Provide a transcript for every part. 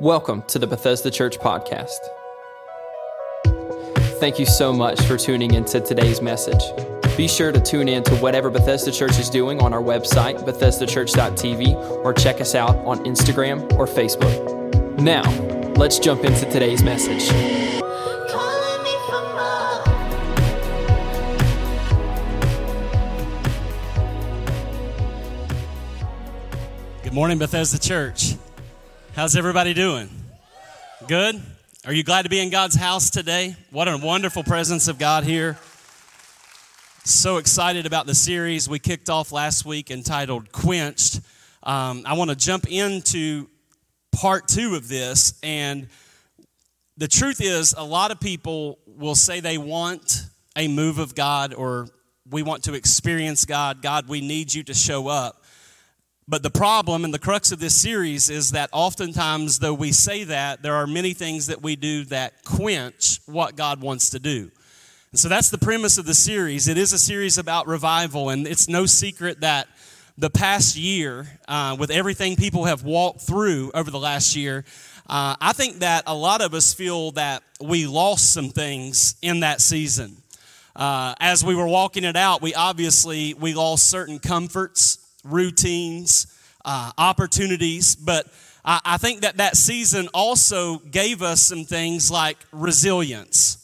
Welcome to the Bethesda Church Podcast. Thank you so much for tuning into today's message. Be sure to tune in to whatever Bethesda Church is doing on our website, BethesdaChurch.tv, or check us out on Instagram or Facebook. Now, let's jump into today's message. Calling me for more. Good morning, Bethesda Church. How's everybody doing? Good? Are you glad to be in God's house today? What a wonderful presence of God here. So excited about the series we kicked off last week entitled Quenched. Um, I want to jump into part two of this. And the truth is, a lot of people will say they want a move of God or we want to experience God. God, we need you to show up. But the problem and the crux of this series is that oftentimes, though we say that, there are many things that we do that quench what God wants to do. And so that's the premise of the series. It is a series about revival, and it's no secret that the past year, uh, with everything people have walked through over the last year, uh, I think that a lot of us feel that we lost some things in that season. Uh, as we were walking it out, we obviously we lost certain comforts, routines, uh, opportunities, but I, I think that that season also gave us some things like resilience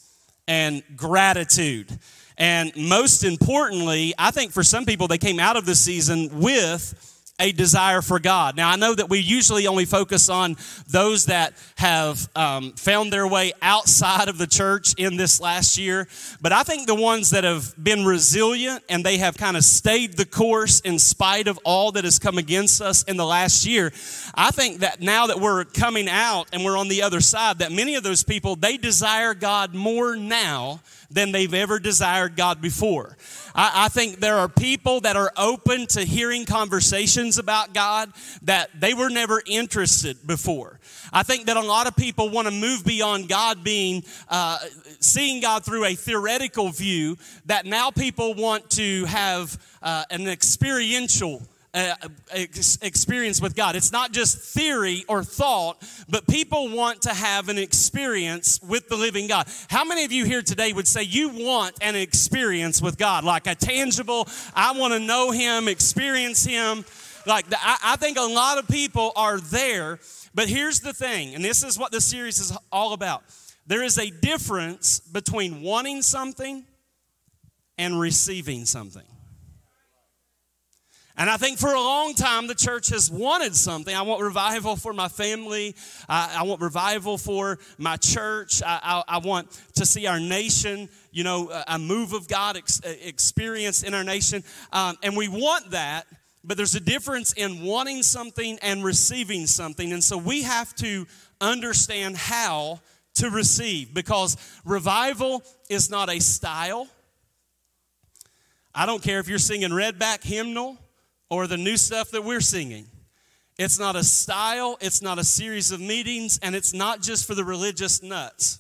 and gratitude. And most importantly, I think for some people, they came out of the season with a desire for God. Now, I know that we usually only focus on those that have um, found their way outside of the church in this last year, but I think the ones that have been resilient and they have kind of stayed the course in spite of all that has come against us in the last year, I think that now that we're coming out and we're on the other side, that many of those people, they desire God more now than they've ever desired God before. I, I, think there are people that are open to hearing conversations about God that they were never interested before. I think that a lot of people want to move beyond God being, uh, seeing God through a theoretical view, that now people want to have uh, an experiential uh, ex- experience with God. It's not just theory or thought, but people want to have an experience with the living God. How many of you here today would say you want an experience with God, like a tangible, I want to know Him, experience Him? Like, the, I, I think a lot of people are there, but here's the thing, and this is what the series is all about. There is a difference between wanting something and receiving something. And I think for a long time, the church has wanted something. I want revival for my family. I, I want revival for my church. I, I, I, want to see our nation, you know, a, move of God ex, experienced in our nation. Um, and we want that, but there's a difference in wanting something and receiving something. And so we have to understand how to receive because revival is not a style. I don't care if you're singing redback hymnal or the new stuff that we're singing. It's not a style, it's not a series of meetings, and it's not just for the religious nuts.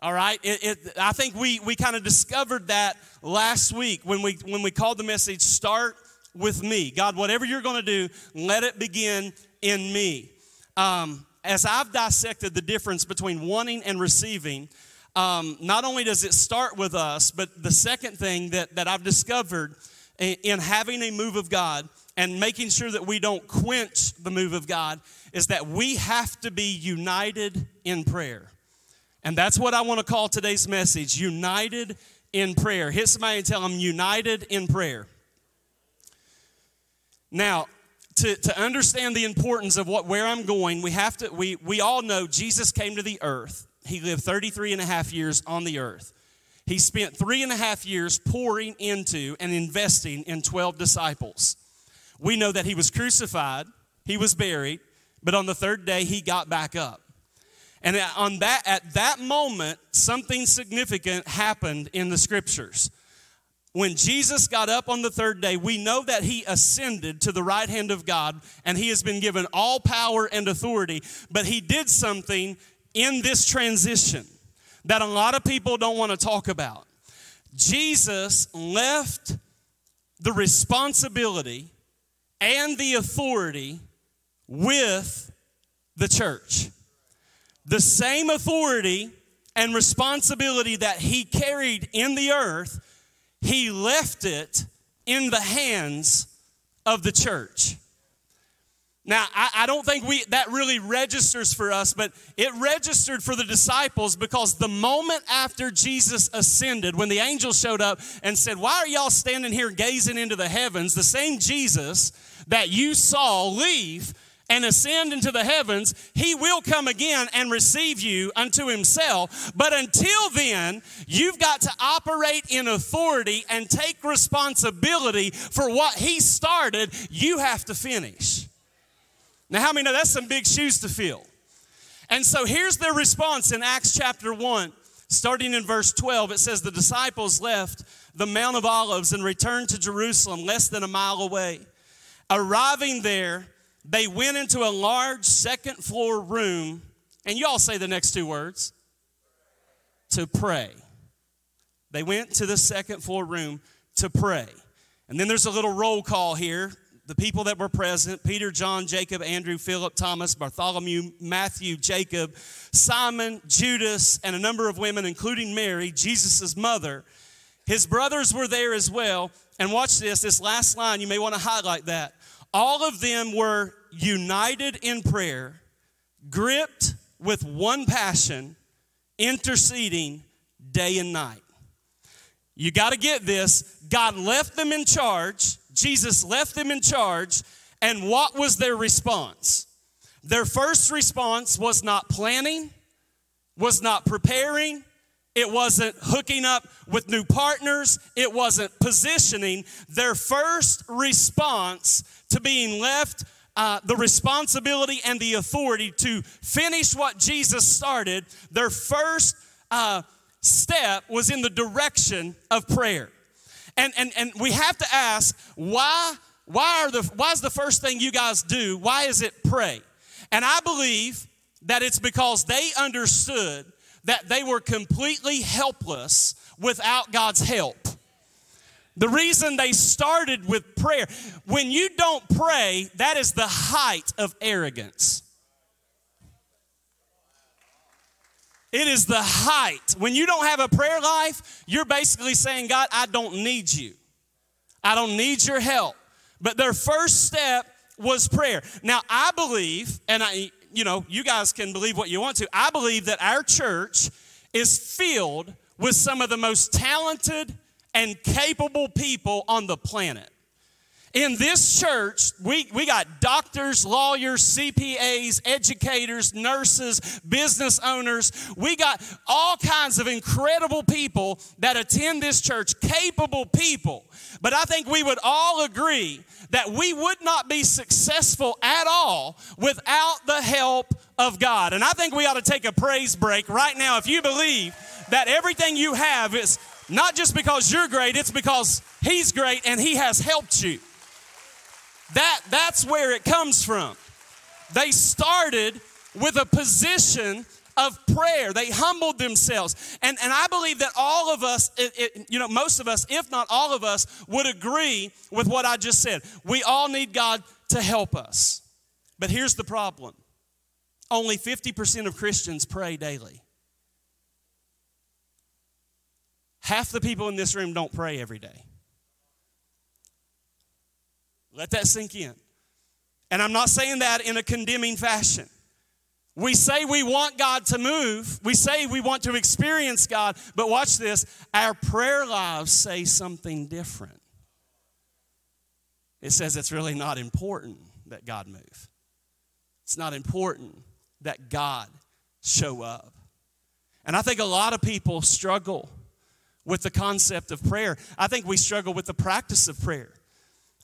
All right, it, it, I think we, we kind of discovered that last week when we, when we called the message Start with Me. God, whatever you're going to do, let it begin in me. Um, as I've dissected the difference between wanting and receiving, um, not only does it start with us, but the second thing that, that I've discovered in having a move of God and making sure that we don't quench the move of God is that we have to be united in prayer. And that's what I want to call today's message united in prayer. Hit somebody and tell them united in prayer. Now, to, to understand the importance of what where I'm going, we have to we we all know Jesus came to the earth. He lived 33 and a half years on the earth. He spent three and a half years pouring into and investing in 12 disciples. We know that he was crucified, he was buried, but on the third day he got back up. And on that, at that moment, something significant happened in the scriptures. When Jesus got up on the third day, we know that he ascended to the right hand of God and he has been given all power and authority, but he did something in this transition that a lot of people don't want to talk about. Jesus left the responsibility and the authority with the church. The same authority and responsibility that he carried in the earth, he left it in the hands of the church. Now, I, I, don't think we that really registers for us, but it registered for the disciples because the moment after Jesus ascended, when the angel showed up and said, Why are y'all standing here gazing into the heavens? The same Jesus that you saw leave and ascend into the heavens, he will come again and receive you unto himself. But until then, you've got to operate in authority and take responsibility for what he started, you have to finish. Now, how many know that's some big shoes to fill? And so here's their response in Acts chapter 1, starting in verse 12. It says, The disciples left the Mount of Olives and returned to Jerusalem, less than a mile away. Arriving there, they went into a large second floor room, and you all say the next two words to pray. They went to the second floor room to pray. And then there's a little roll call here the people that were present Peter, John, Jacob, Andrew, Philip, Thomas, Bartholomew, Matthew, Jacob, Simon, Judas, and a number of women, including Mary, Jesus' mother. His brothers were there as well. And watch this, this last line, you may want to highlight that. All of them were united in prayer, gripped with one passion, interceding day and night. You got to get this. God left them in charge Jesus left them in charge, and what was their response? Their first response was not planning, was not preparing, it wasn't hooking up with new partners, it wasn't positioning. Their first response to being left uh, the responsibility and the authority to finish what Jesus started, their first uh, step was in the direction of prayer. And, and, and we have to ask why, why, are the, why is the first thing you guys do, why is it pray? And I believe that it's because they understood that they were completely helpless without God's help. The reason they started with prayer, when you don't pray, that is the height of arrogance. It is the height. When you don't have a prayer life, you're basically saying, God, I don't need you. I don't need your help. But their first step was prayer. Now, I believe, and I, you know, you guys can believe what you want to, I believe that our church is filled with some of the most talented and capable people on the planet. In this church, we, we got doctors, lawyers, CPAs, educators, nurses, business owners. We got all kinds of incredible people that attend this church, capable people. But I think we would all agree that we would not be successful at all without the help of God. And I think we ought to take a praise break right now if you believe that everything you have is not just because you're great, it's because He's great and He has helped you. That, that's where it comes from. They started with a position of prayer. They humbled themselves. And, and I believe that all of us, it, it, you know, most of us, if not all of us, would agree with what I just said. We all need God to help us. But here's the problem only 50% of Christians pray daily. Half the people in this room don't pray every day. Let that sink in. And I'm not saying that in a condemning fashion. We say we want God to move. We say we want to experience God, but watch this. Our prayer lives say something different. It says it's really not important that God move. It's not important that God show up. And I think a lot of people struggle with the concept of prayer. I think we struggle with the practice of prayer.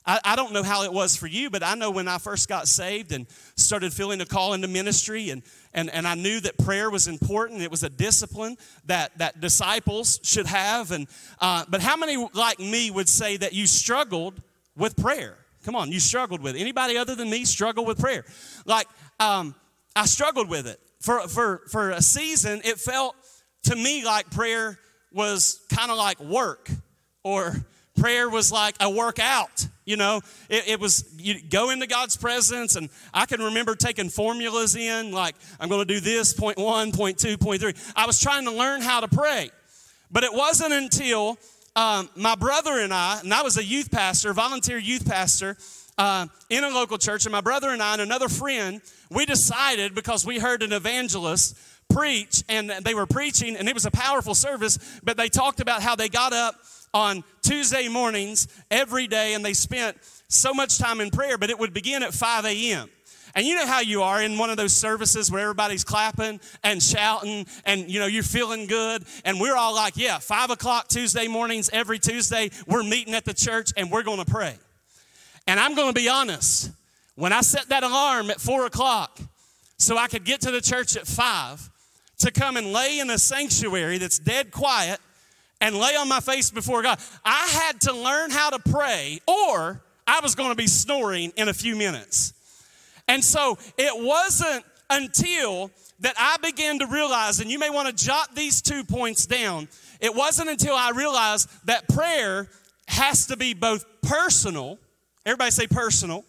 I, I, don't know how it was for you, but I know when I first got saved and started feeling a call into ministry, and, and, and I knew that prayer was important. It was a discipline that, that disciples should have. And, uh, but how many, like me, would say that you struggled with prayer? Come on, you struggled with it. Anybody other than me struggle with prayer? Like, um, I struggled with it. For, for, for a season, it felt to me like prayer was kind of like work or prayer was like a workout. You know, it, it, was you go into God's presence, and I can remember taking formulas in, like I'm going to do this, point one, point two, point three. I was trying to learn how to pray, but it wasn't until um, my brother and I, and I was a youth pastor, volunteer youth pastor uh, in a local church, and my brother and I and another friend, we decided because we heard an evangelist preach, and they were preaching, and it was a powerful service, but they talked about how they got up on Tuesday mornings every day, and they spent so much time in prayer, but it would begin at 5 a.m. And you know how you are in one of those services where everybody's clapping and shouting and you know you're feeling good. And we're all like, yeah, five o'clock Tuesday mornings, every Tuesday, we're meeting at the church and we're gonna pray. And I'm gonna be honest, when I set that alarm at four o'clock so I could get to the church at five to come and lay in a sanctuary that's dead quiet and lay on my face before God. I had to learn how to pray, or I was going to be snoring in a few minutes. And so it wasn't until that I began to realize, and you may want to jot these two points down. It wasn't until I realized that prayer has to be both personal, everybody say personal,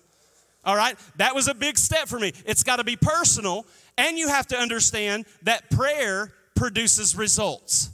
all right? That was a big step for me. It's got to be personal, and you have to understand that prayer produces results.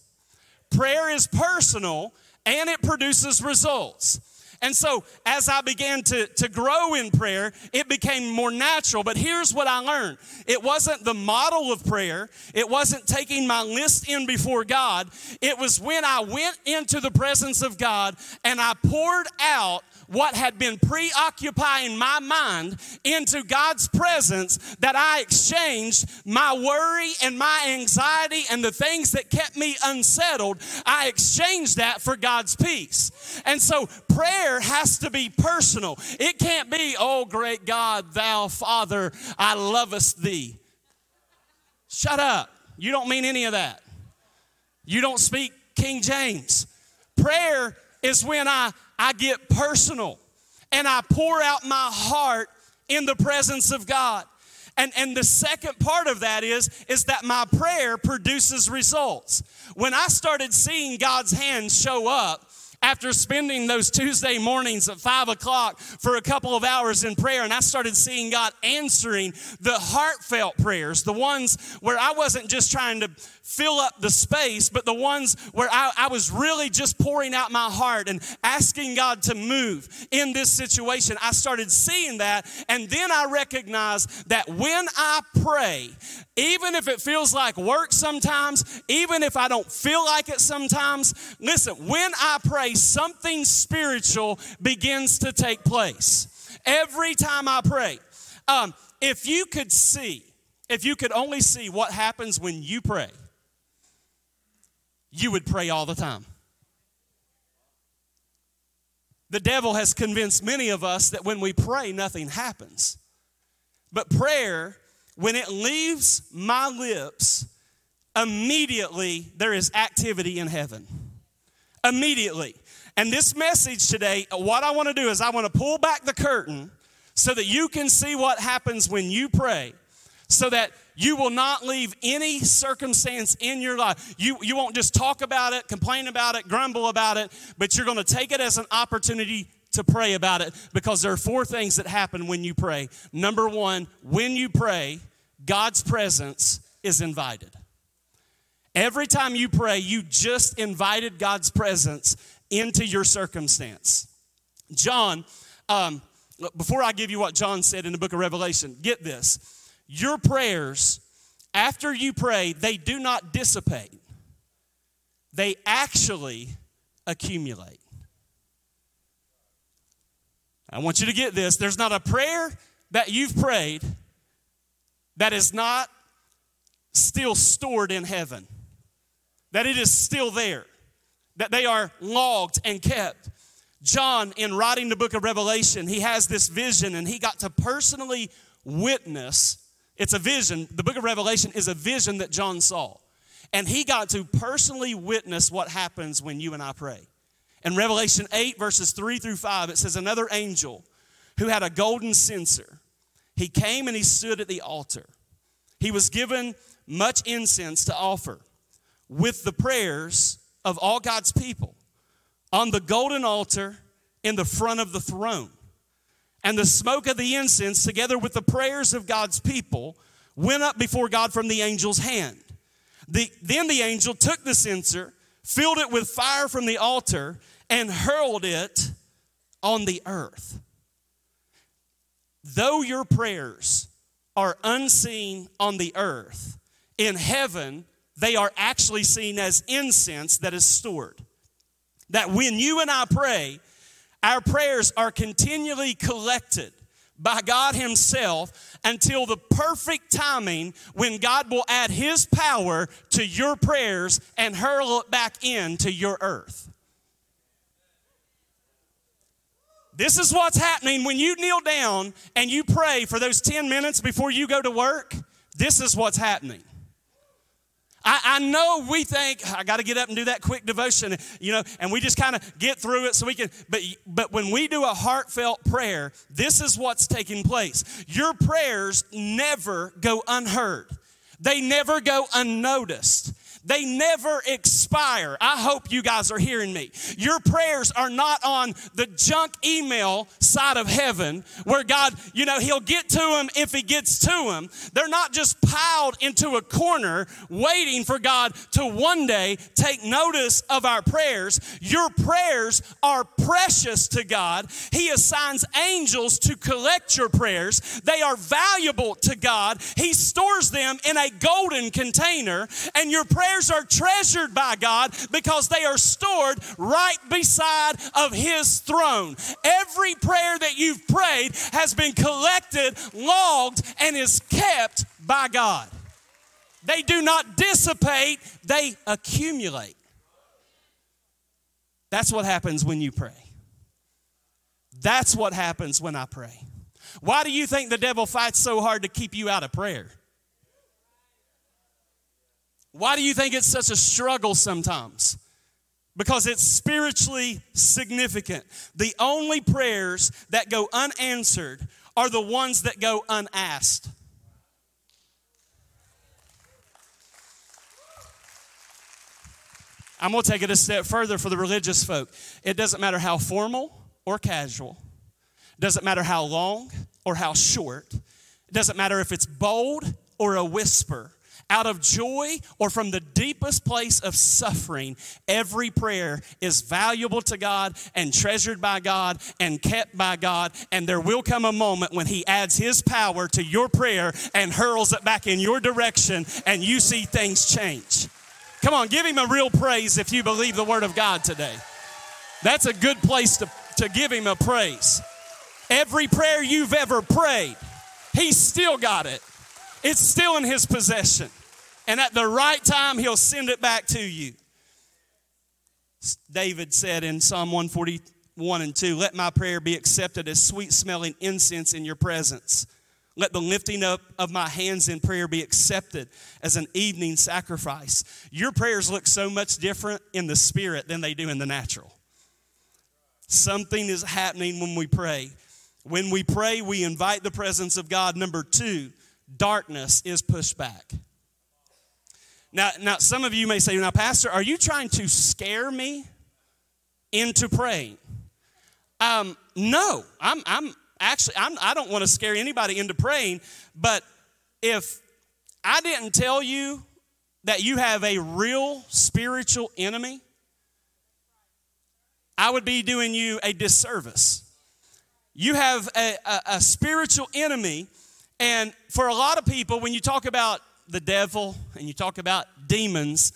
Prayer is personal and it produces results. And so, as I began to, to grow in prayer, it became more natural. But here's what I learned it wasn't the model of prayer, it wasn't taking my list in before God. It was when I went into the presence of God and I poured out what had been preoccupying my mind into God's presence that I exchanged my worry and my anxiety and the things that kept me unsettled. I exchanged that for God's peace. And so prayer has to be personal. It can't be, oh great God, thou Father, I lovest thee. Shut up. You don't mean any of that. You don't speak King James. Prayer is when I I get personal and I pour out my heart in the presence of God. And, and the second part of that is, is that my prayer produces results. When I started seeing God's hand show up, after spending those Tuesday mornings at five o'clock for a couple of hours in prayer, and I started seeing God answering the heartfelt prayers, the ones where I wasn't just trying to fill up the space, but the ones where I, I, was really just pouring out my heart and asking God to move in this situation. I started seeing that, and then I recognized that when I pray, even if it feels like work sometimes, even if I don't feel like it sometimes, listen, when I pray, something spiritual begins to take place. Every time I pray. Um, if you could see, if you could only see what happens when you pray, you would pray all the time. The devil has convinced many of us that when we pray, nothing happens. But prayer, when it leaves my lips, immediately there is activity in heaven. Immediately. And this message today, what I want to do is I want to pull back the curtain so that you can see what happens when you pray, so that you will not leave any circumstance in your life. You, you won't just talk about it, complain about it, grumble about it, but you're going to take it as an opportunity to pray about it because there are four things that happen when you pray. Number one, when you pray, God's presence is invited. Every time you pray, you just invited God's presence into your circumstance. John, um, before I give you what John said in the book of Revelation, get this your prayers, after you pray, they do not dissipate, they actually accumulate. I want you to get this. There's not a prayer that you've prayed that is not still stored in heaven, that it is still there, that they are logged and kept. John, in writing the book of Revelation, he has this vision and he got to personally witness it's a vision. The book of Revelation is a vision that John saw. And he got to personally witness what happens when you and I pray. In Revelation 8, verses 3 through 5, it says, Another angel who had a golden censer, he came and he stood at the altar. He was given much incense to offer with the prayers of all God's people. on the golden altar in the front of the throne. And the smoke of the incense, together with the prayers of God's people, went up before God from the angel's hand. The, then the angel took the censer, filled it with fire from the altar, and hurled it on the earth. Though your prayers are unseen on the earth, in heaven, they are actually seen as incense that is stored. That when you and I pray, our prayers are continually collected by God Himself until the perfect timing when God will add His power to your prayers and hurl it back into your earth. This is what's happening when you kneel down and you pray for those 10 minutes before you go to work. This is what's happening. I, I know we think I got to get up and do that quick devotion, you know, and we just kind of get through it so we can. But but when we do a heartfelt prayer, this is what's taking place. Your prayers never go unheard. They never go unnoticed. They never expire. I hope you guys are hearing me. Your prayers are not on the junk email side of heaven where God, you know, He'll get to them if He gets to them. They're not just piled into a corner waiting for God to one day take notice of our prayers. Your prayers are precious to God. He assigns angels to collect your prayers, they are valuable to God. He stores them in a golden container, and your prayers prayers are treasured by God because they are stored right beside of his throne. Every prayer that you've prayed has been collected, logged, and is kept by God. They do not dissipate, they accumulate. That's what happens when you pray. That's what happens when I pray. Why do you think the devil fights so hard to keep you out of prayer? Why do you think it's such a struggle sometimes? Because it's spiritually significant. The only prayers that go unanswered are the ones that go unasked. I'm going to take it a step further for the religious folk. It doesn't matter how formal or casual, it doesn't matter how long or how short, it doesn't matter if it's bold or a whisper out of joy or from the deepest place of suffering, every prayer is valuable to God and treasured by God and kept by God. And there will come a moment when He adds His power to your prayer and hurls it back in your direction, and you see things change. Come on, give Him a real praise if you believe the Word of God today. That's a good place to, to give Him a praise. Every prayer you've ever prayed, He's still got it. It's still in his possession. And at the right time, he'll send it back to you. David said in Psalm 141 and 2 Let my prayer be accepted as sweet smelling incense in your presence. Let the lifting up of my hands in prayer be accepted as an evening sacrifice. Your prayers look so much different in the spirit than they do in the natural. Something is happening when we pray. When we pray, we invite the presence of God. Number two, darkness is pushed back. Now, now, some of you may say, now, Pastor, are you trying to scare me into praying? Um, no, I'm, I'm actually, I'm, I don't want to scare anybody into praying, but if I didn't tell you that you have a real spiritual enemy, I would be doing you a disservice. You have a, a, a spiritual enemy, and for a lot of people, when you talk about the devil and you talk about demons,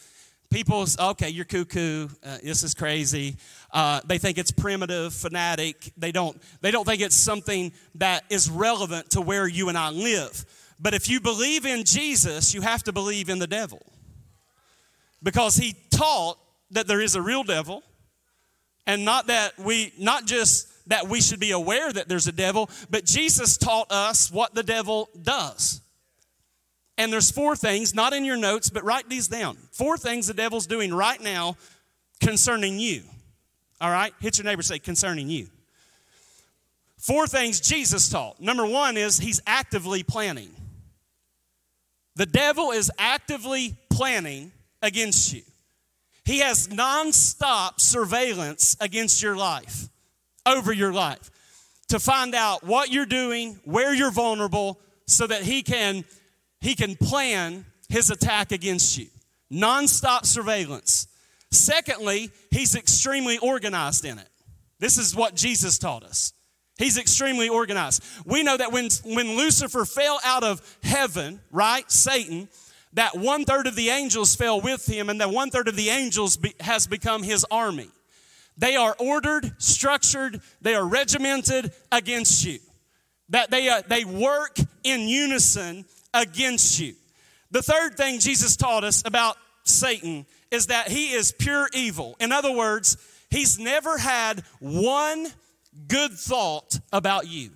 people say, okay, you're cuckoo. Uh, this is crazy. Uh, they think it's primitive, fanatic. They don't, they don't think it's something that is relevant to where you and I live. But if you believe in Jesus, you have to believe in the devil. Because he taught that there is a real devil, and not that we, not just that we should be aware that there's a devil, but Jesus taught us what the devil does. And there's four things, not in your notes, but write these down. Four things the devil's doing right now concerning you. All right? Hit your neighbor, say, concerning you. Four things Jesus taught. Number one is he's actively planning. The devil is actively planning against you. He has nonstop surveillance against your life, over your life, to find out what you're doing, where you're vulnerable, so that he can, he can plan his attack against you. Nonstop surveillance. Secondly, he's extremely organized in it. This is what Jesus taught us. He's extremely organized. We know that when, when Lucifer fell out of heaven, right, Satan, that one third of the angels fell with him, and that one third of the angels be, has become his army. They are ordered, structured, they are regimented against you. That they, uh, they work in unison against you. The third thing Jesus taught us about Satan is that he is pure evil. In other words, he's never had one good thought about you.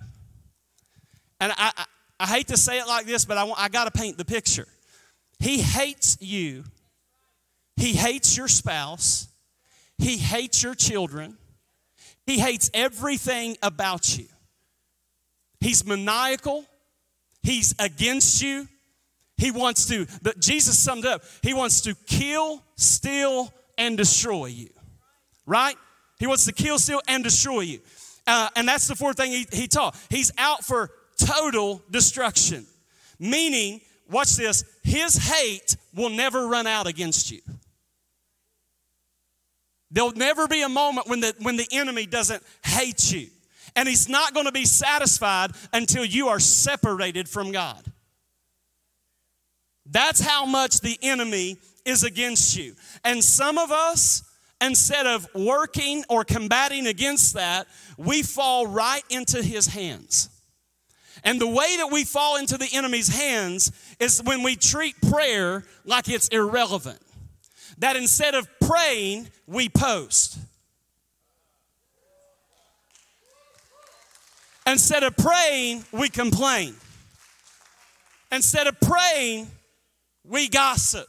And I, I, I hate to say it like this, but I, I got to paint the picture. He hates you, he hates your spouse, he hates your children, he hates everything about you. He's maniacal, he's against you. He wants to, but Jesus summed up, he wants to kill, steal, and destroy you. Right? He wants to kill, steal, and destroy you. Uh, and that's the fourth thing he, he taught. He's out for total destruction. Meaning, watch this, his hate will never run out against you. There'll never be a moment when the, when the enemy doesn't hate you. And he's not going to be satisfied until you are separated from God. That's how much the enemy is against you. And some of us, instead of working or combating against that, we fall right into his hands. And the way that we fall into the enemy's hands is when we treat prayer like it's irrelevant. That instead of praying, we post. Instead of praying, we complain. Instead of praying, we gossip.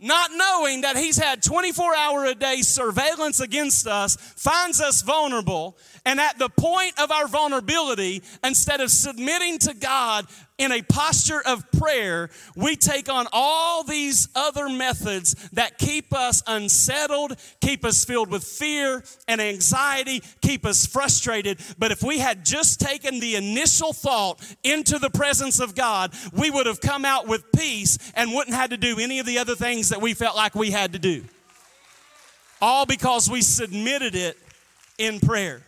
Not knowing that he's had 24 hour a day surveillance against us, finds us vulnerable, and at the point of our vulnerability, instead of submitting to God in a posture of prayer, we take on all these other methods that keep us unsettled, keep us filled with fear and anxiety, keep us frustrated. But if we had just taken the initial thought into the presence of God, we would have come out with peace and wouldn't have to do any of the other things that we felt like we had to do. All because we submitted it in prayer.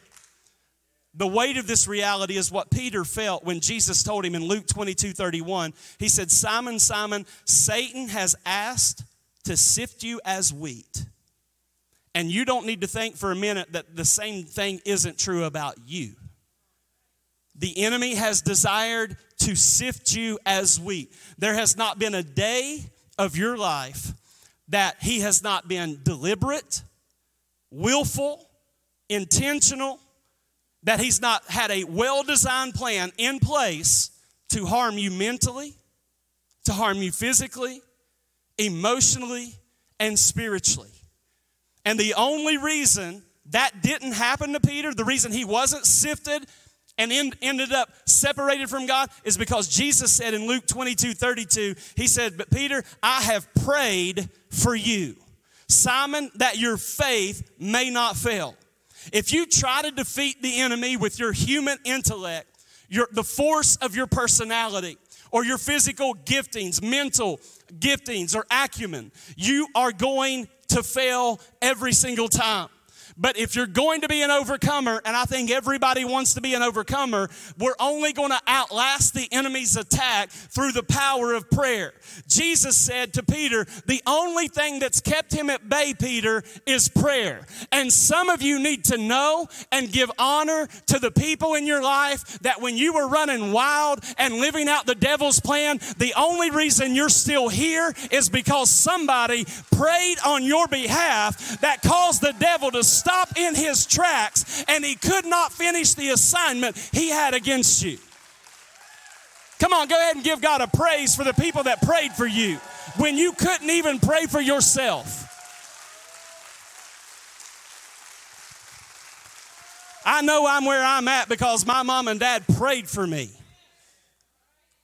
The weight of this reality is what Peter felt when Jesus told him in Luke 22 31. He said, Simon, Simon, Satan has asked to sift you as wheat. And you don't need to think for a minute that the same thing isn't true about you. The enemy has desired to sift you as wheat. There has not been a day of your life that he has not been deliberate, willful, intentional, that he's not had a well designed plan in place to harm you mentally, to harm you physically, emotionally, and spiritually. And the only reason that didn't happen to Peter, the reason he wasn't sifted and ended up separated from God, is because Jesus said in Luke 22 32, He said, But Peter, I have prayed for you, Simon, that your faith may not fail. If you try to defeat the enemy with your human intellect, your, the force of your personality, or your physical giftings, mental giftings, or acumen, you are going to fail every single time. But if you're going to be an overcomer, and I think everybody wants to be an overcomer, we're only going to outlast the enemy's attack through the power of prayer. Jesus said to Peter, The only thing that's kept him at bay, Peter, is prayer. And some of you need to know and give honor to the people in your life that when you were running wild and living out the devil's plan, the only reason you're still here is because somebody prayed on your behalf that caused the devil to stop in his tracks and he could not finish the assignment he had against you. Come on, go ahead and give God a praise for the people that prayed for you when you couldn't even pray for yourself. I know I'm where I'm at because my mom and dad prayed for me.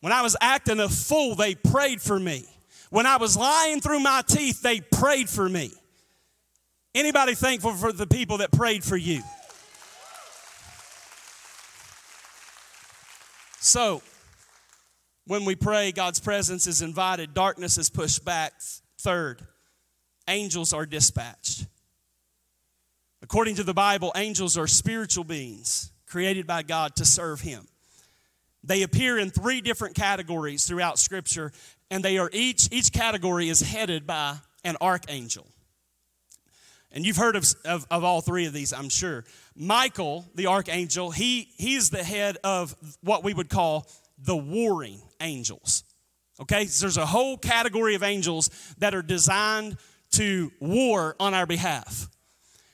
When I was acting a fool, they prayed for me. When I was lying through my teeth, they prayed for me. Anybody thankful for the people that prayed for you? So, when we pray, God's presence is invited, darkness is pushed back. Third, angels are dispatched. According to the Bible, angels are spiritual beings created by God to serve Him. They appear in three different categories throughout Scripture, and they are each, each category is headed by an archangel. And you've heard of, of, of, all three of these, I'm sure. Michael, the archangel, he, he's the head of what we would call the warring angels. Okay, so there's a whole category of angels that are designed to war on our behalf.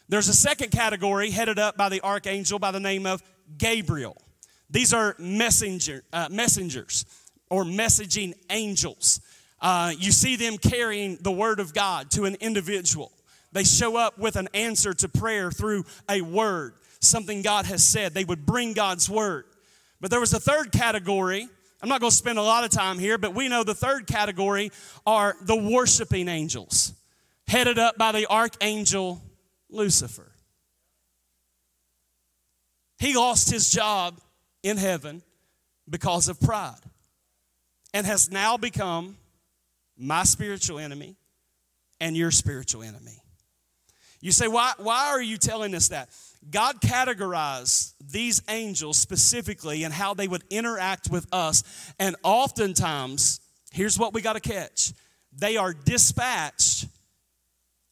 There's a second category headed up by the archangel by the name of Gabriel. These are messenger, uh, messengers or messaging angels. Uh, you see them carrying the word of God to an individual. They show up with an answer to prayer through a word, something God has said. They would bring God's word. But there was a third category. I'm not going to spend a lot of time here, but we know the third category are the worshiping angels, headed up by the archangel Lucifer. He lost his job in heaven because of pride and has now become my spiritual enemy and your spiritual enemy. You say, why, why are you telling us that? God categorized these angels specifically and how they would interact with us. And oftentimes, here's what we got to catch they are dispatched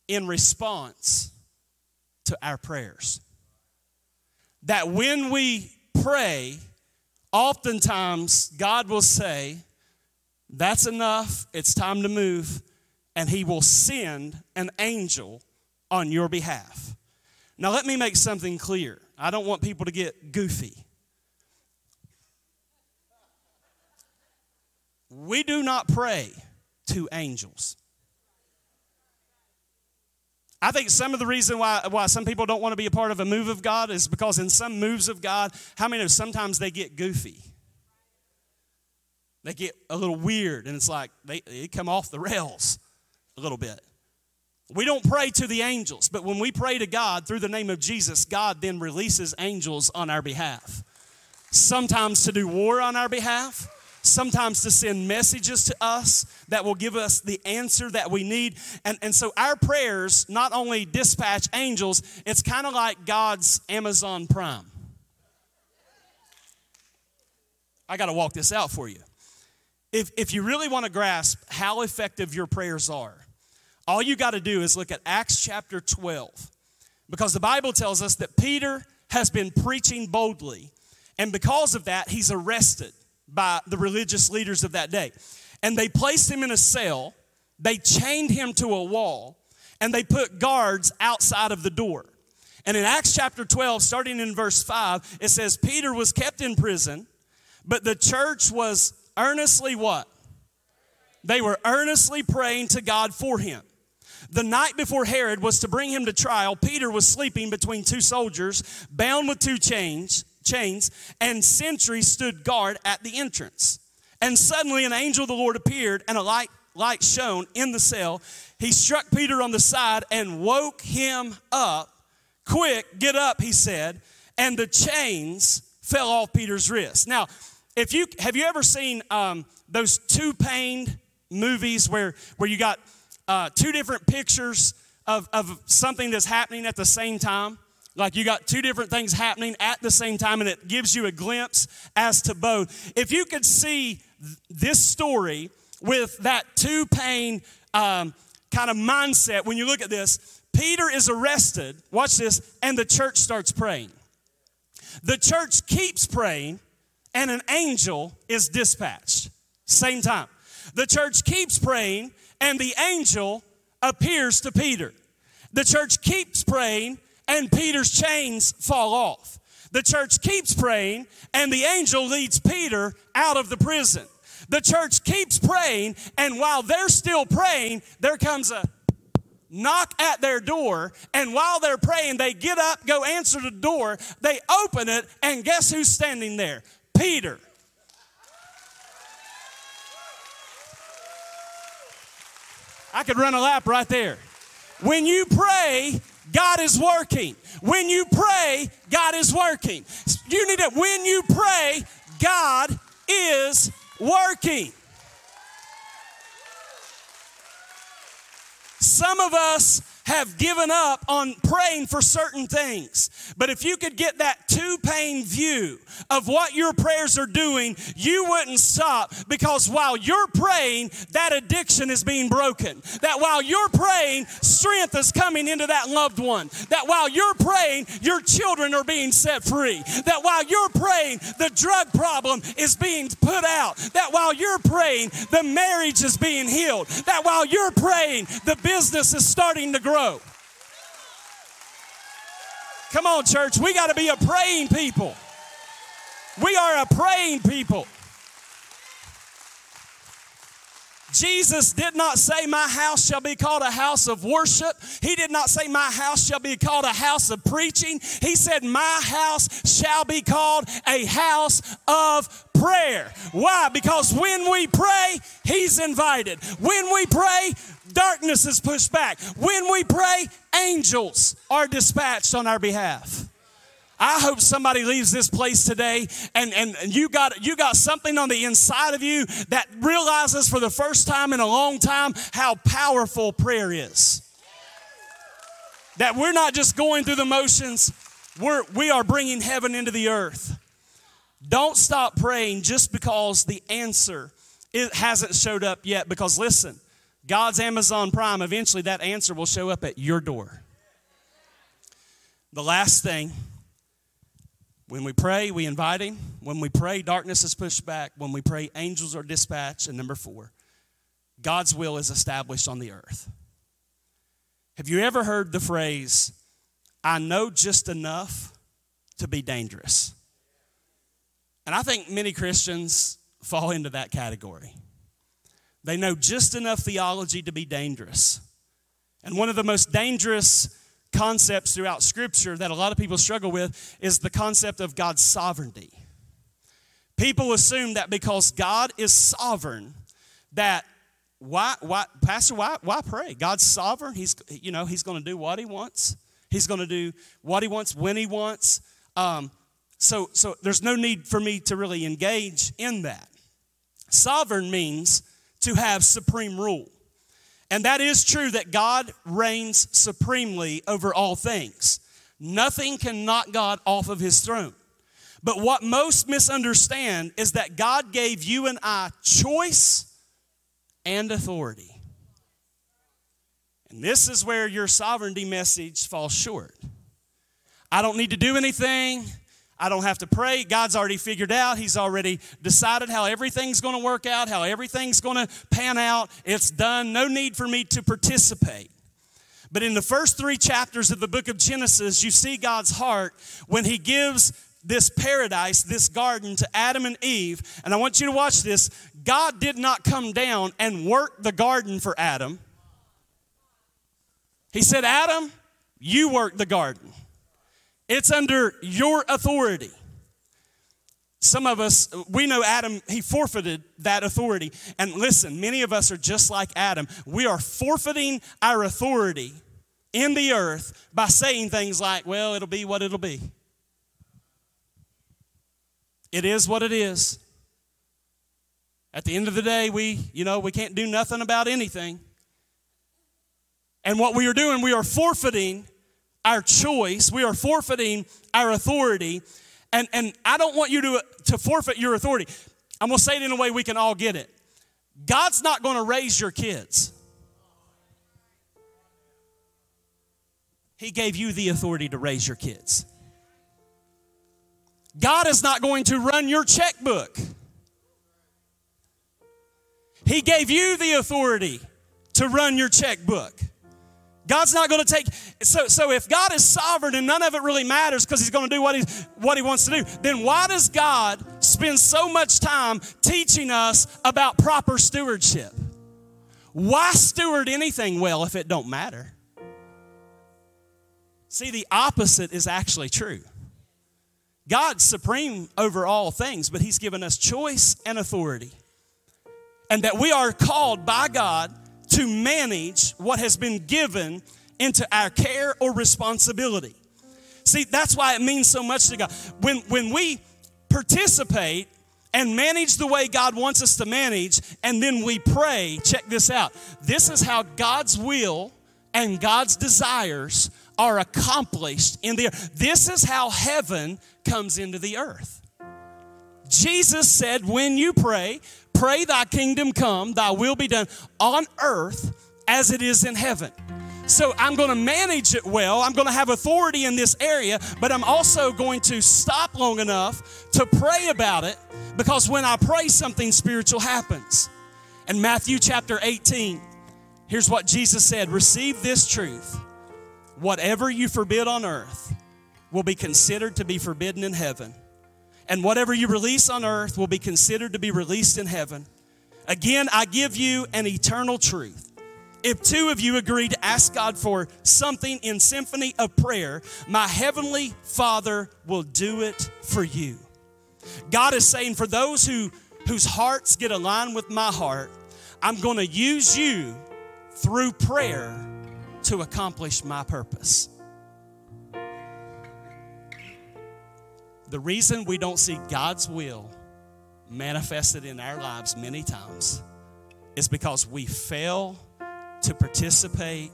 in response to our prayers. That when we pray, oftentimes God will say, That's enough, it's time to move, and He will send an angel on your behalf. Now, let me make something clear. I don't want people to get goofy. We do not pray to angels. I think some of the reason why, why some people don't want to be a part of a move of God is because in some moves of God, how many of sometimes they get goofy? They get a little weird, and it's like they, they come off the rails a little bit. We don't pray to the angels, but when we pray to God through the name of Jesus, God then releases angels on our behalf. Sometimes to do war on our behalf, sometimes to send messages to us that will give us the answer that we need. And, and so our prayers not only dispatch angels, it's kind of like God's Amazon Prime. I got to walk this out for you. If, if you really want to grasp how effective your prayers are, all you got to do is look at Acts chapter 12. Because the Bible tells us that Peter has been preaching boldly, and because of that, he's arrested by the religious leaders of that day. And they placed him in a cell, they chained him to a wall, and they put guards outside of the door. And in Acts chapter 12, starting in verse 5, it says, Peter was kept in prison, but the church was earnestly what? They were earnestly praying to God for him. The night before Herod was to bring him to trial, Peter was sleeping between two soldiers, bound with two chains chains, and sentries stood guard at the entrance. And suddenly an angel of the Lord appeared, and a light, light shone in the cell. He struck Peter on the side and woke him up. Quick, get up, he said, and the chains fell off Peter's wrist. Now, if you have you ever seen um, those two paned movies where where you got uh, two different pictures of, of something that's happening at the same time? Like you got two different things happening at the same time, and it gives you a glimpse as to both. If you could see th- this story with that two pane um, kind of mindset, when you look at this, Peter is arrested, watch this, and the church starts praying. The church keeps praying, and an angel is dispatched. Same time. The church keeps praying, and the angel appears to Peter. The church keeps praying, and Peter's chains fall off. The church keeps praying, and the angel leads Peter out of the prison. The church keeps praying, and while they're still praying, there comes a knock at their door, and while they're praying, they get up, go answer the door, they open it, and guess who's standing there? Peter. I could run a lap right there. When you pray, God is working. When you pray, God is working. You need it. When you pray, God is working. Some of us have given up on praying for certain things. But if you could get that two pane view of what your prayers are doing, you wouldn't stop because while you're praying, that addiction is being broken. That while you're praying, strength is coming into that loved one. That while you're praying, your children are being set free. That while you're praying, the drug problem is being put out. That while you're praying, the marriage is being healed. That while you're praying, the business is starting to grow grow. Come on, church. We got to be a praying people. We are a praying people. Jesus did not say, My house shall be called a house of worship. He did not say, My house shall be called a house of preaching. He said, My house shall be called a house of prayer. Why? Because when we pray, He's invited. When we pray, darkness is pushed back. When we pray, angels are dispatched on our behalf. I hope somebody leaves this place today and, and you got you got something on the inside of you that realizes for the first time in a long time how powerful prayer is. That we're not just going through the motions, we're, we are bringing heaven into the earth. Don't stop praying just because the answer hasn't showed up yet. Because listen, God's Amazon Prime, eventually that answer will show up at your door. The last thing, when we pray, we invite Him. When we pray, darkness is pushed back. When we pray, angels are dispatched. And number four, God's will is established on the earth. Have you ever heard the phrase, I know just enough to be dangerous? And I think many Christians fall into that category. They know just enough theology to be dangerous. And one of the most dangerous concepts throughout Scripture that a lot of people struggle with is the concept of God's sovereignty. People assume that because God is sovereign, that why, why, Pastor, why, why pray? God's sovereign. He's, you know, he's going to do what he wants. He's going to do what he wants when he wants. Um, so, so there's no need for me to really engage in that. Sovereign means to have supreme rule. And that is true that God reigns supremely over all things. Nothing can knock God off of his throne. But what most misunderstand is that God gave you and I choice and authority. And this is where your sovereignty message falls short. I don't need to do anything. I don't have to pray. God's already figured out. He's already decided how everything's going to work out, how everything's going to pan out. It's done. No need for me to participate. But in the first three chapters of the book of Genesis, you see God's heart when He gives this paradise, this garden to Adam and Eve. And I want you to watch this. God did not come down and work the garden for Adam. He said, Adam, you work the garden. It's under your authority. Some of us, we know Adam, he forfeited that authority. And listen, many of us are just like Adam. We are forfeiting our authority in the earth by saying things like, well, it'll be what it'll be. It is what it is. At the end of the day, we, you know, we can't do nothing about anything. And what we are doing, we are forfeiting our choice, we are forfeiting our authority. And, and I don't want you to, to forfeit your authority. I'm going to say it in a way we can all get it. God's not going to raise your kids. He gave you the authority to raise your kids. God is not going to run your checkbook. He gave you the authority to run your checkbook. God's not going to take so so if God is sovereign and none of it really matters because he's going to do what he what he wants to do, then why does God spend so much time teaching us about proper stewardship? Why steward anything well if it don't matter? See, the opposite is actually true. God's supreme over all things, but he's given us choice and authority. And that we are called by God to manage what has been given into our care or responsibility. See, that's why it means so much to God. When, when we participate and manage the way God wants us to manage, and then we pray, check this out. This is how God's will and God's desires are accomplished in the earth. This is how heaven comes into the earth. Jesus said, when you pray, pray thy kingdom come, thy will be done on earth as it is in heaven. So I'm going to manage it well. I'm going to have authority in this area, but I'm also going to stop long enough to pray about it because when I pray, something spiritual happens. In Matthew chapter 18, here's what Jesus said Receive this truth. Whatever you forbid on earth will be considered to be forbidden in heaven, and whatever you release on earth will be considered to be released in heaven. Again, I give you an eternal truth if two of you agree to ask God for something in symphony of prayer, my heavenly Father will do it for you. God is saying, for those who whose hearts get aligned with my heart, I'm going to use you through prayer to accomplish my purpose. The reason we don't see God's will manifested in our lives many times is because we fail to participate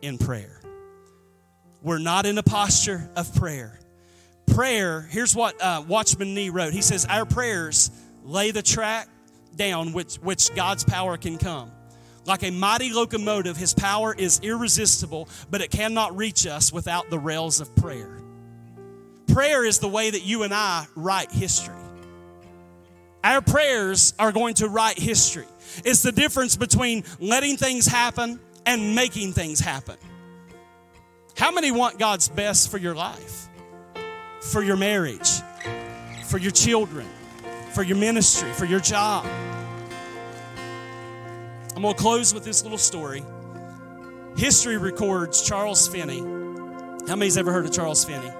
in prayer. We're not in a posture of prayer. Prayer, here's what uh, Watchman Nee wrote. He says, Our prayers lay the track down which, which God's power can come. Like a mighty locomotive, his power is irresistible, but it cannot reach us without the rails of prayer. Prayer is the way that you and I write history. Our prayers are going to write history. It's the difference between letting things happen and making things happen. How many want God's best for your life? For your marriage, for your children, for your ministry, for your job? I'm going to close with this little story. History records Charles Finney. How many's ever heard of Charles Finney?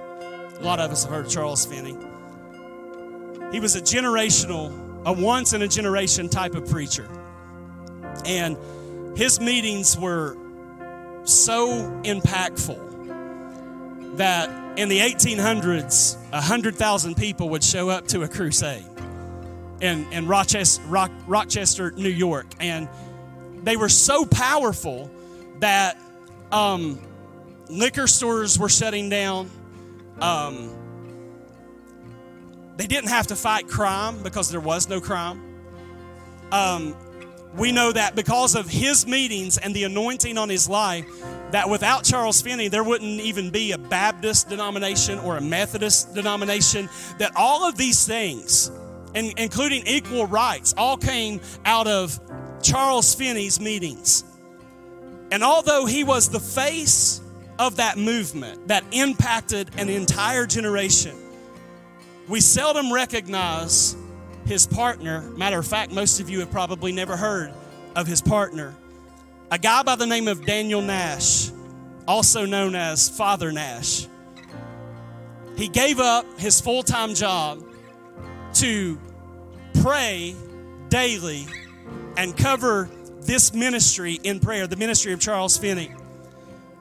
A lot of us have heard Charles Finney. He was a generational, a once in a generation type of preacher. And his meetings were so impactful that in the 1800s, 100,000 people would show up to a crusade in, in Rochester, Rock, Rochester, New York. And they were so powerful that um, liquor stores were shutting down. Um, they didn't have to fight crime because there was no crime. Um, we know that because of his meetings and the anointing on his life, that without Charles Finney, there wouldn't even be a Baptist denomination or a Methodist denomination. That all of these things, and including equal rights, all came out of Charles Finney's meetings. And although he was the face of that movement that impacted an entire generation, we seldom recognize his partner. Matter of fact, most of you have probably never heard of his partner. A guy by the name of Daniel Nash, also known as Father Nash. He gave up his full time job to pray daily and cover this ministry in prayer, the ministry of Charles Finney.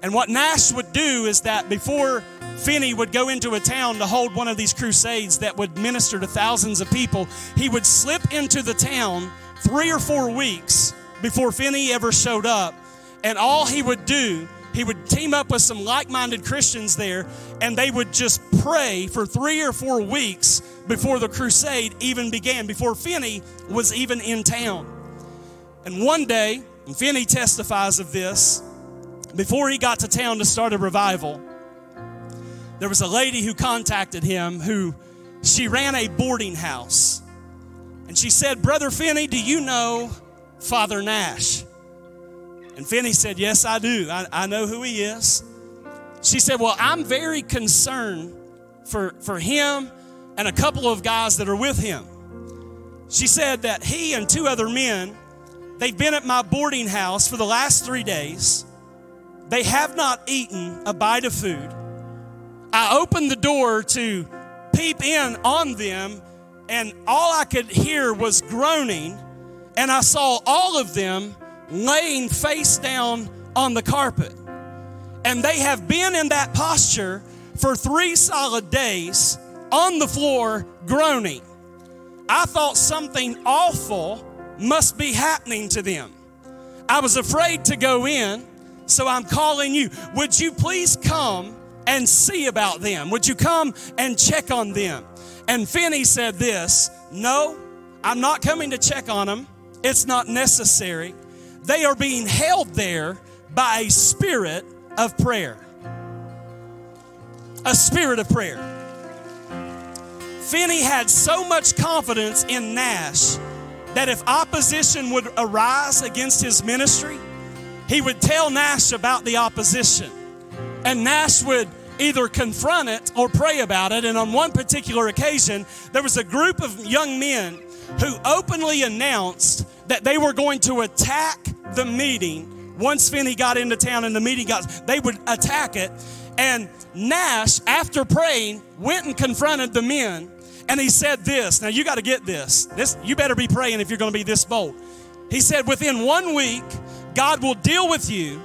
And what Nash would do is that before Finney would go into a town to hold one of these crusades that would minister to thousands of people, he would slip into the town three or four weeks before Finney ever showed up. And all he would do, he would team up with some like minded Christians there, and they would just pray for three or four weeks before the crusade even began, before Finney was even in town. And one day, and Finney testifies of this, before he got to town to start a revival, there was a lady who contacted him who she ran a boarding house. And she said, Brother Finney, do you know Father Nash? And Finney said, Yes, I do. I, I know who he is. She said, Well, I'm very concerned for, for him and a couple of guys that are with him. She said that he and two other men, they've been at my boarding house for the last three days. They have not eaten a bite of food. I opened the door to peep in on them, and all I could hear was groaning, and I saw all of them laying face down on the carpet. And they have been in that posture for three solid days on the floor groaning. I thought something awful must be happening to them. I was afraid to go in, so I'm calling you. Would you please come and see about them? Would you come and check on them? And Finney said this No, I'm not coming to check on them. It's not necessary. They are being held there by a spirit of prayer. A spirit of prayer. Finney had so much confidence in Nash that if opposition would arise against his ministry, he would tell Nash about the opposition. And Nash would either confront it or pray about it. And on one particular occasion, there was a group of young men who openly announced that they were going to attack the meeting once Finney got into town and the meeting got, they would attack it. And Nash, after praying, went and confronted the men and he said this. Now you got to get this. This you better be praying if you're going to be this bold. He said within 1 week God will deal with you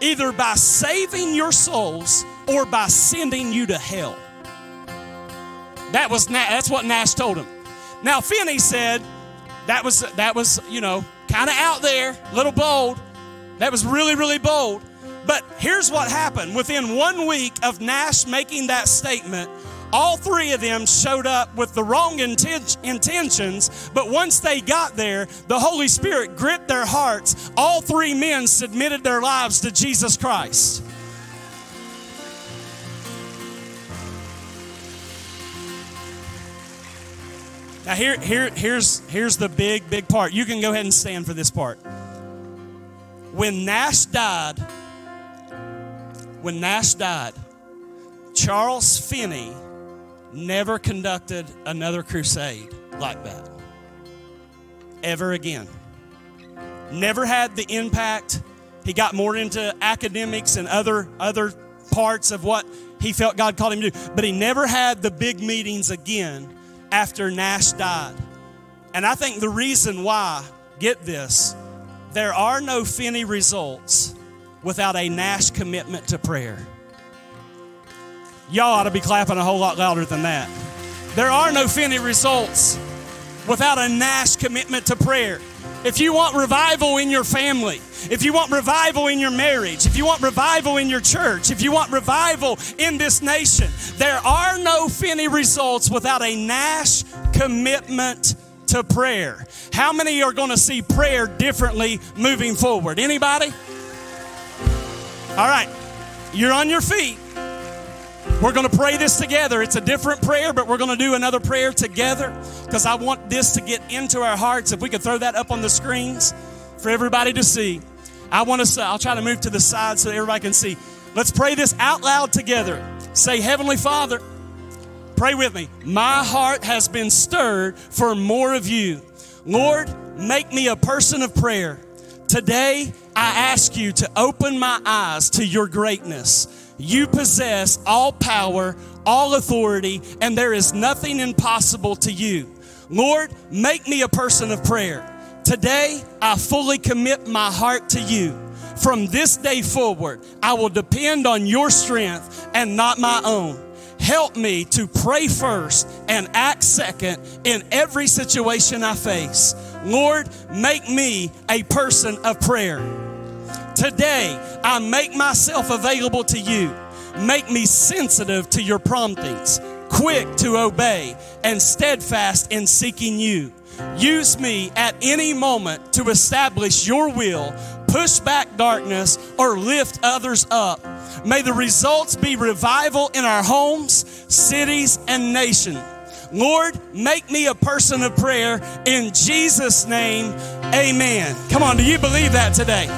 either by saving your souls or by sending you to hell. That was that's what Nash told him. Now Finney said that was that was, you know, kind of out there, little bold. That was really really bold. But here's what happened. Within 1 week of Nash making that statement, all three of them showed up with the wrong inten- intentions, but once they got there, the Holy Spirit gripped their hearts. All three men submitted their lives to Jesus Christ. Now here, here, here's, here's the big, big part. You can go ahead and stand for this part. When Nash died, when Nash died, Charles Finney never conducted another crusade like that. Ever again. Never had the impact. He got more into academics and other other parts of what he felt God called him to do. But he never had the big meetings again after Nash died. And I think the reason why, get this, there are no Finney results without a Nash commitment to prayer. Y'all ought to be clapping a whole lot louder than that. There are no Finney results without a Nash commitment to prayer. If you want revival in your family, if you want revival in your marriage, if you want revival in your church, if you want revival in this nation, there are no Finney results without a Nash commitment to prayer. How many are going to see prayer differently moving forward? Anybody? All right, you're on your feet. We're going to pray this together. It's a different prayer, but we're going to do another prayer together because I want this to get into our hearts. If we could throw that up on the screens for everybody to see. I want to I'll try to move to the side so everybody can see. Let's pray this out loud together. Say, Heavenly Father, pray with me. My heart has been stirred for more of you. Lord, make me a person of prayer. Today, I ask you to open my eyes to your greatness. You possess all power, all authority, and there is nothing impossible to you. Lord, make me a person of prayer. Today, I fully commit my heart to you. From this day forward, I will depend on your strength and not my own. Help me to pray first and act second in every situation I face. Lord, make me a person of prayer. Today, I make myself available to you. Make me sensitive to your promptings, quick to obey, and steadfast in seeking you. Use me at any moment to establish your will, push back darkness, or lift others up. May the results be revival in our homes, cities, and nation. Lord, make me a person of prayer in Jesus' name. Amen. Come on, do you believe that today?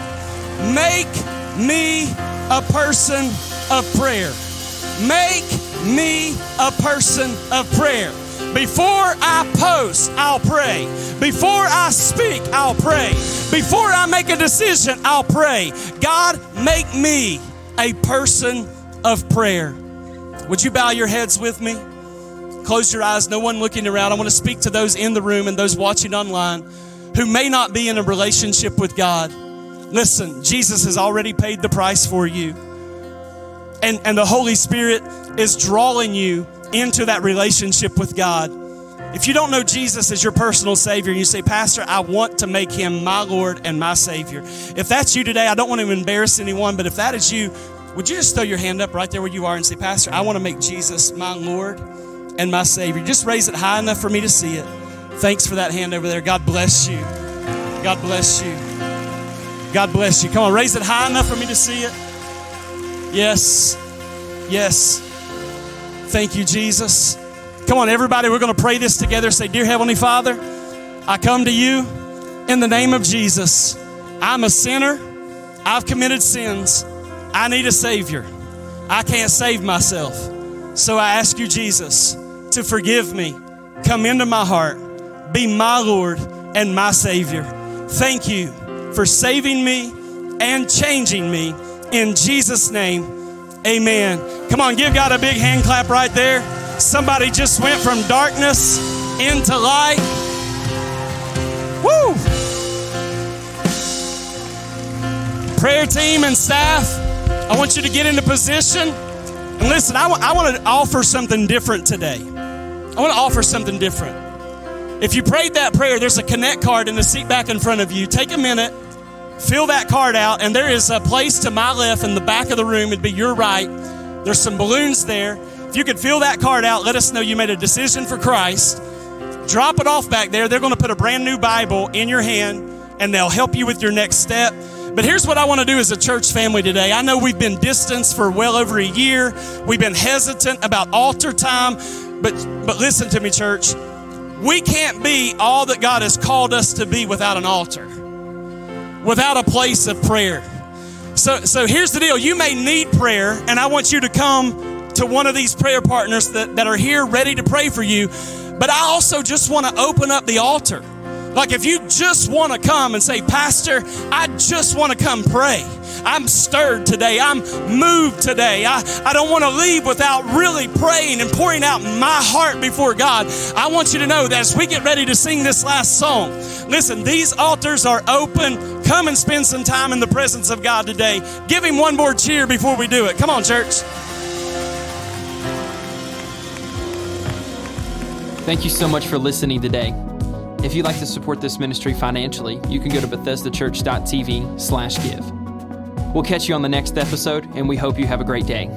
Make me a person of prayer. Make me a person of prayer. Before I post, I'll pray. Before I speak, I'll pray. Before I make a decision, I'll pray. God, make me a person of prayer. Would you bow your heads with me? Close your eyes, no one looking around. I want to speak to those in the room and those watching online who may not be in a relationship with God. Listen, Jesus has already paid the price for you. And, and the Holy Spirit is drawing you into that relationship with God. If you don't know Jesus as your personal Savior, you say, Pastor, I want to make Him my Lord and my Savior. If that's you today, I don't want to embarrass anyone, but if that is you, would you just throw your hand up right there where you are and say, Pastor, I want to make Jesus my Lord and my Savior? Just raise it high enough for me to see it. Thanks for that hand over there. God bless you. God bless you. God bless you. Come on, raise it high enough for me to see it. Yes. Yes. Thank you, Jesus. Come on, everybody, we're going to pray this together. Say, Dear Heavenly Father, I come to you in the name of Jesus. I'm a sinner. I've committed sins. I need a Savior. I can't save myself. So I ask you, Jesus, to forgive me. Come into my heart. Be my Lord and my Savior. Thank you for saving me and changing me. In Jesus' name, amen. Come on, give God a big hand clap right there. Somebody just went from darkness into light. Woo! Prayer team and staff, I want you to get into position. And listen, I, w- I want to offer something different today. I want to offer something different. If you prayed that prayer, there's a connect card in the seat back in front of you. Take a minute, fill that card out, and there is a place to my left in the back of the room. It'd be your right. There's some balloons there. If you could fill that card out, let us know you made a decision for Christ. Drop it off back there. They're going to put a brand new Bible in your hand and they'll help you with your next step. But here's what I want to do as a church family today. I know we've been distanced for well over a year. We've been hesitant about altar time, but but listen to me church. We can't be all that God has called us to be without an altar. Without a place of prayer. So so here's the deal. You may need prayer and I want you to come to one of these prayer partners that, that are here ready to pray for you. But I also just want to open up the altar. Like if you just want to come and say, Pastor, I just want to come pray. I'm stirred today. I'm moved today. I, I don't want to leave without really praying and pouring out my heart before God. I want you to know that as we get ready to sing this last song, listen, these altars are open. Come and spend some time in the presence of God today. Give Him one more cheer before we do it. Come on, church. Thank you so much for listening today. If you'd like to support this ministry financially, you can go to bethesdachurch.tv slash give. We'll catch you on the next episode, and we hope you have a great day.